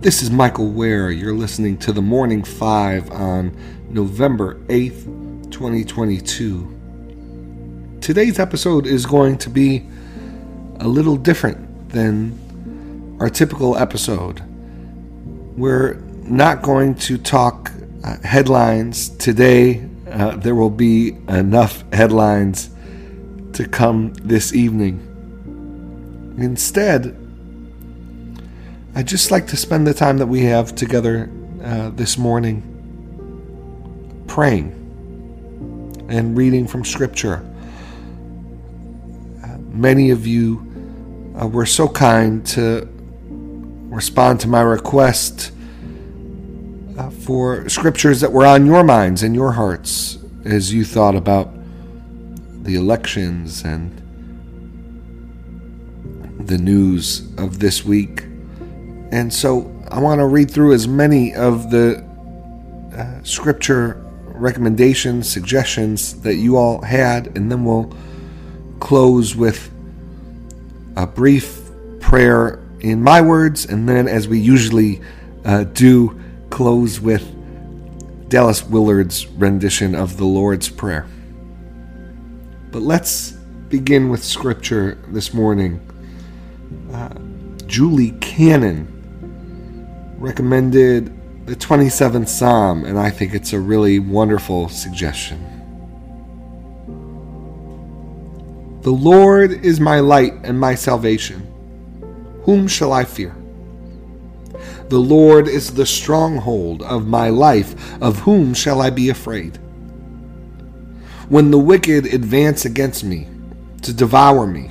This is Michael Wear. You're listening to the Morning Five on November 8th, 2022. Today's episode is going to be a little different than our typical episode. We're not going to talk uh, headlines today. Uh, there will be enough headlines to come this evening. Instead, I'd just like to spend the time that we have together uh, this morning praying and reading from Scripture. Uh, many of you uh, were so kind to respond to my request uh, for scriptures that were on your minds and your hearts as you thought about the elections and the news of this week. And so I want to read through as many of the uh, scripture recommendations, suggestions that you all had, and then we'll close with a brief prayer in my words, and then, as we usually uh, do, close with Dallas Willard's rendition of the Lord's Prayer. But let's begin with scripture this morning. Uh, Julie Cannon recommended the 27th Psalm, and I think it's a really wonderful suggestion. The Lord is my light and my salvation. Whom shall I fear? The Lord is the stronghold of my life. Of whom shall I be afraid? When the wicked advance against me to devour me,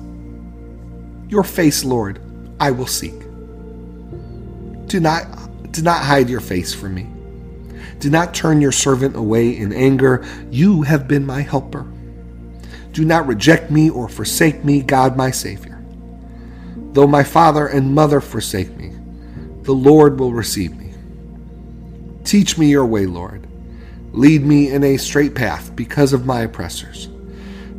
Your face, Lord, I will seek. Do not, do not hide your face from me. Do not turn your servant away in anger. You have been my helper. Do not reject me or forsake me, God my Savior. Though my father and mother forsake me, the Lord will receive me. Teach me your way, Lord. Lead me in a straight path because of my oppressors.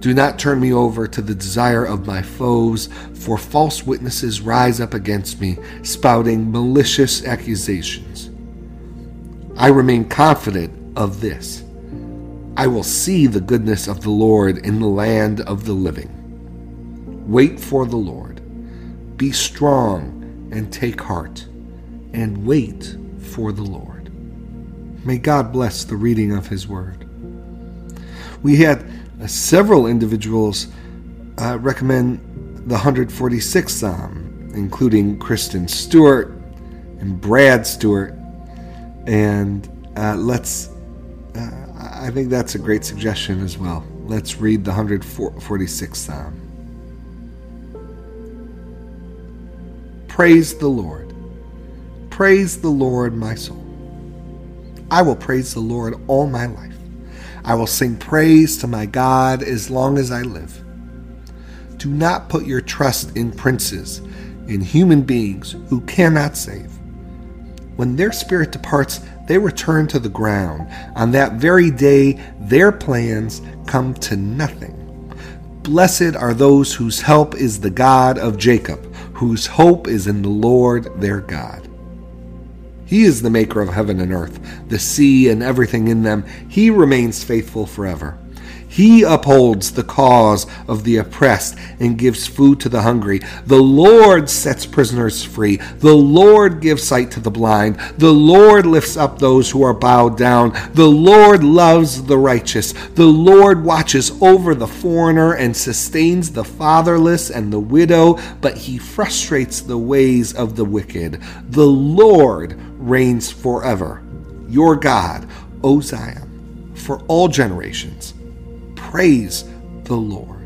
Do not turn me over to the desire of my foes, for false witnesses rise up against me, spouting malicious accusations. I remain confident of this. I will see the goodness of the Lord in the land of the living. Wait for the Lord. Be strong and take heart, and wait for the Lord. May God bless the reading of His word. We had several individuals uh, recommend the 146th Psalm, including Kristen Stewart and Brad Stewart. And uh, let's, uh, I think that's a great suggestion as well. Let's read the 146th Psalm. Praise the Lord. Praise the Lord, my soul. I will praise the Lord all my life. I will sing praise to my God as long as I live. Do not put your trust in princes, in human beings who cannot save. When their spirit departs, they return to the ground. On that very day, their plans come to nothing. Blessed are those whose help is the God of Jacob, whose hope is in the Lord their God. He is the maker of heaven and earth, the sea and everything in them. He remains faithful forever. He upholds the cause of the oppressed and gives food to the hungry. The Lord sets prisoners free. The Lord gives sight to the blind. The Lord lifts up those who are bowed down. The Lord loves the righteous. The Lord watches over the foreigner and sustains the fatherless and the widow, but he frustrates the ways of the wicked. The Lord reigns forever. Your God, O Zion, for all generations. Praise the Lord.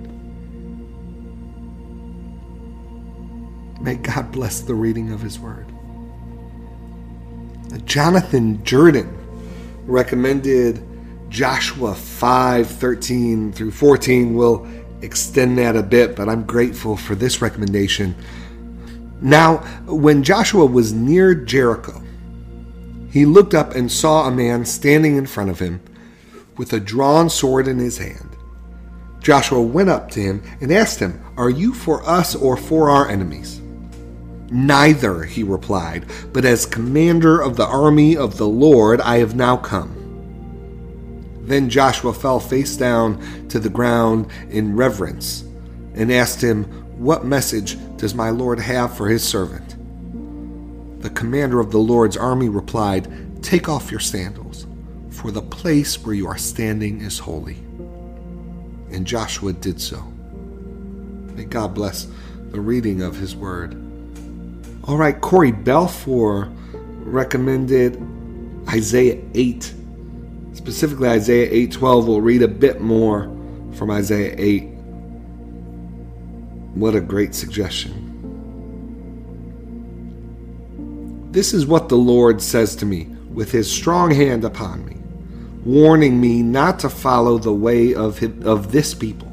May God bless the reading of His Word. Jonathan Jordan recommended Joshua 5 13 through 14. We'll extend that a bit, but I'm grateful for this recommendation. Now, when Joshua was near Jericho, he looked up and saw a man standing in front of him with a drawn sword in his hand. Joshua went up to him and asked him, Are you for us or for our enemies? Neither, he replied, but as commander of the army of the Lord I have now come. Then Joshua fell face down to the ground in reverence and asked him, What message does my Lord have for his servant? The commander of the Lord's army replied, Take off your sandals, for the place where you are standing is holy and Joshua did so. May God bless the reading of his word. All right, Corey Belfour recommended Isaiah 8, specifically Isaiah 8:12. We'll read a bit more from Isaiah 8. What a great suggestion. This is what the Lord says to me with his strong hand upon me warning me not to follow the way of, of this people.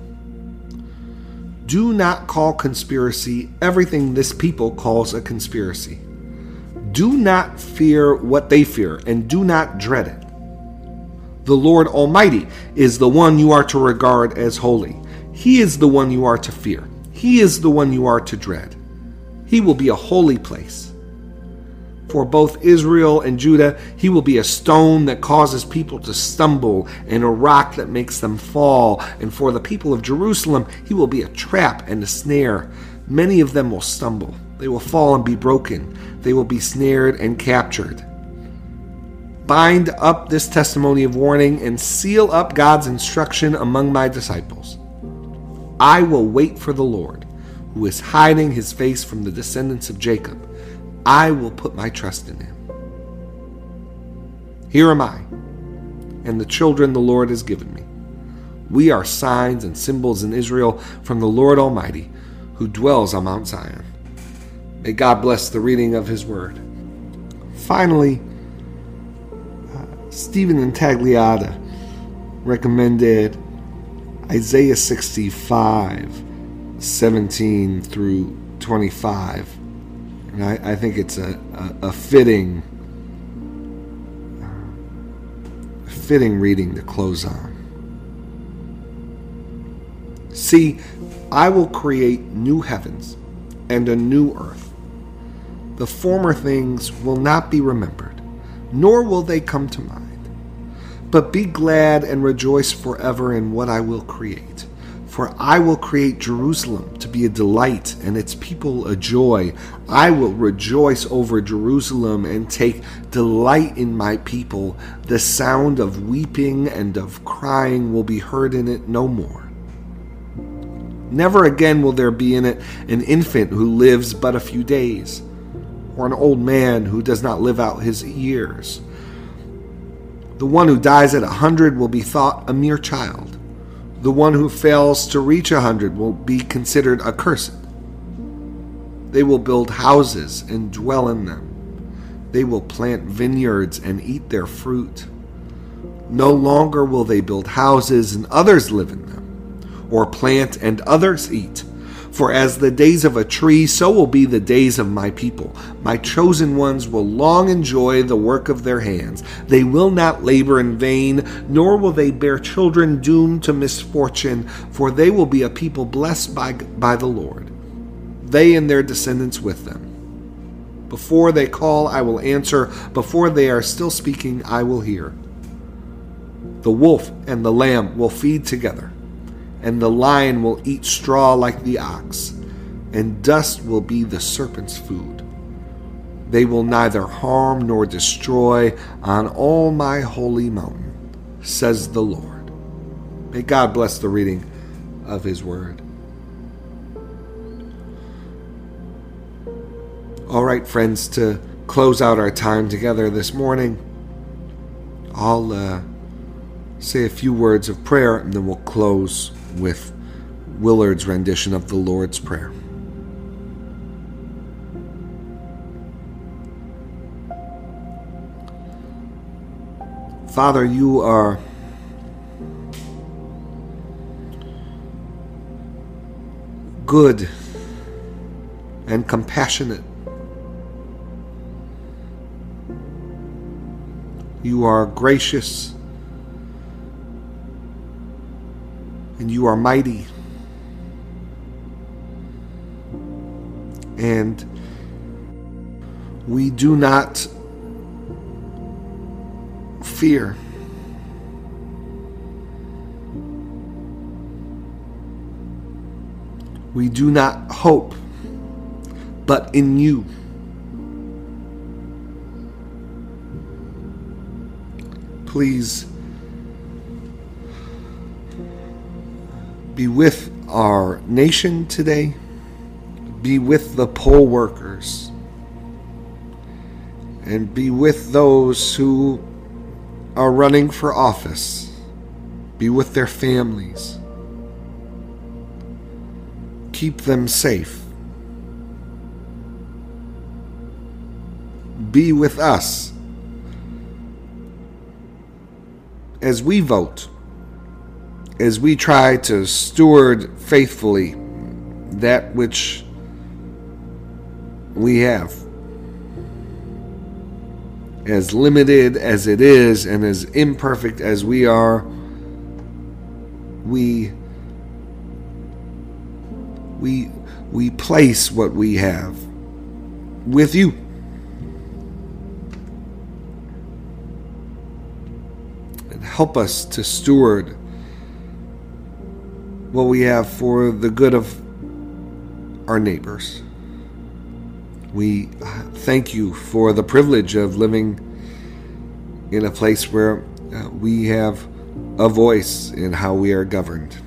Do not call conspiracy everything this people calls a conspiracy. Do not fear what they fear, and do not dread it. The Lord Almighty is the one you are to regard as holy. He is the one you are to fear. He is the one you are to dread. He will be a holy place for both Israel and Judah, he will be a stone that causes people to stumble and a rock that makes them fall. And for the people of Jerusalem, he will be a trap and a snare. Many of them will stumble. They will fall and be broken. They will be snared and captured. Bind up this testimony of warning and seal up God's instruction among my disciples. I will wait for the Lord, who is hiding his face from the descendants of Jacob I will put my trust in him. Here am I, and the children the Lord has given me. We are signs and symbols in Israel from the Lord Almighty, who dwells on Mount Zion. May God bless the reading of his word. Finally, uh, Stephen Intagliata recommended Isaiah 65, 17 through 25. And I, I think it's a, a, a fitting fitting reading to close on. See, I will create new heavens and a new earth. The former things will not be remembered, nor will they come to mind. But be glad and rejoice forever in what I will create. For I will create Jerusalem to be a delight and its people a joy. I will rejoice over Jerusalem and take delight in my people. The sound of weeping and of crying will be heard in it no more. Never again will there be in it an infant who lives but a few days, or an old man who does not live out his years. The one who dies at a hundred will be thought a mere child the one who fails to reach a hundred will be considered accursed. They will build houses and dwell in them. They will plant vineyards and eat their fruit. No longer will they build houses and others live in them, or plant and others eat for as the days of a tree, so will be the days of my people. My chosen ones will long enjoy the work of their hands. They will not labor in vain, nor will they bear children doomed to misfortune, for they will be a people blessed by, by the Lord, they and their descendants with them. Before they call, I will answer. Before they are still speaking, I will hear. The wolf and the lamb will feed together, and the lion will eat straw like the ox, and dust will be the serpent's food. They will neither harm nor destroy on all my holy mountain, says the Lord. May God bless the reading of his word. All right, friends, to close out our time together this morning, I'll uh, say a few words of prayer and then we'll close with Willard's rendition of the Lord's Prayer. Father, you are good and compassionate. You are gracious and you are mighty. And we do not fear. We do not hope, but in you. Please be with our nation today, be with the poll workers, and be with those who are running for office. Be with their families. Keep them safe. Be with us as we vote, as we try to steward faithfully that which we have as limited as it is and as imperfect as we are, we we we place what we have with you. And help us to steward what we have for the good of our neighbors. We thank you for the privilege of living in a place where uh, we have a voice in how we are governed.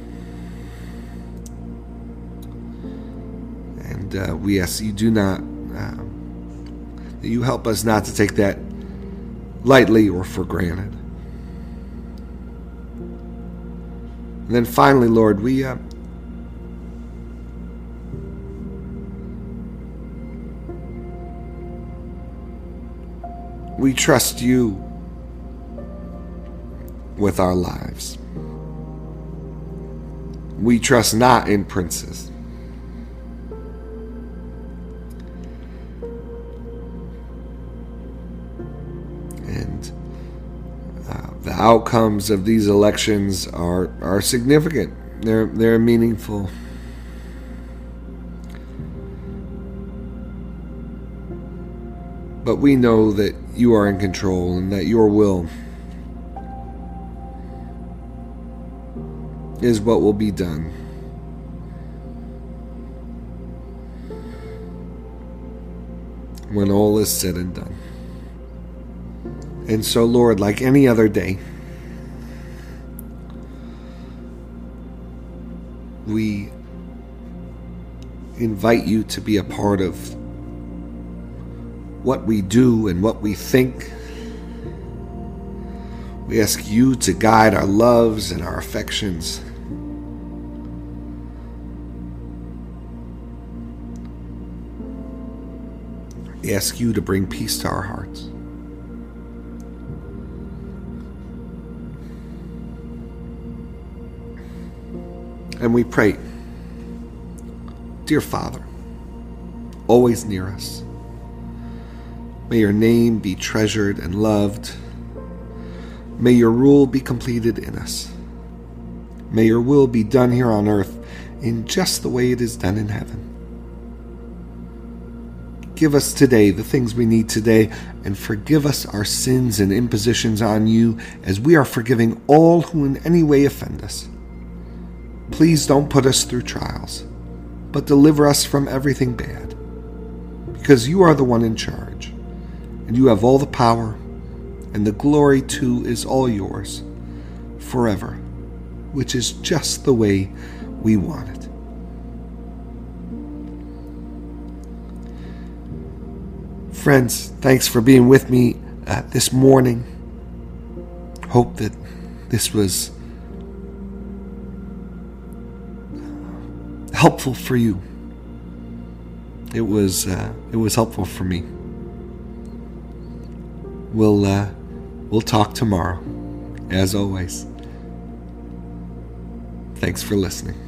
And uh, we ask you do not, uh, you help us not to take that lightly or for granted. And then finally, Lord, we uh, We trust you with our lives. We trust not in princes. Outcomes of these elections are, are significant. They're, they're meaningful. But we know that you are in control and that your will is what will be done. When all is said and done. And so, Lord, like any other day, we invite you to be a part of what we do and what we think. We ask you to guide our loves and our affections. We ask you to bring peace to our hearts. And we pray, dear Father, always near us May your name be treasured and loved. May your rule be completed in us. May your will be done here on earth in just the way it is done in heaven. Give us today the things we need today, and forgive us our sins and impositions on you, as we are forgiving all who in any way offend us. Please don't put us through trials, but deliver us from everything bad, because you are the one in charge, and you have all the power, and the glory too is all yours, forever, which is just the way we want it. Friends, thanks for being with me uh, this morning. Hope that this was helpful for you. It was uh, it was helpful for me. We'll uh, we'll talk tomorrow, as always. Thanks for listening.